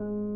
Bye.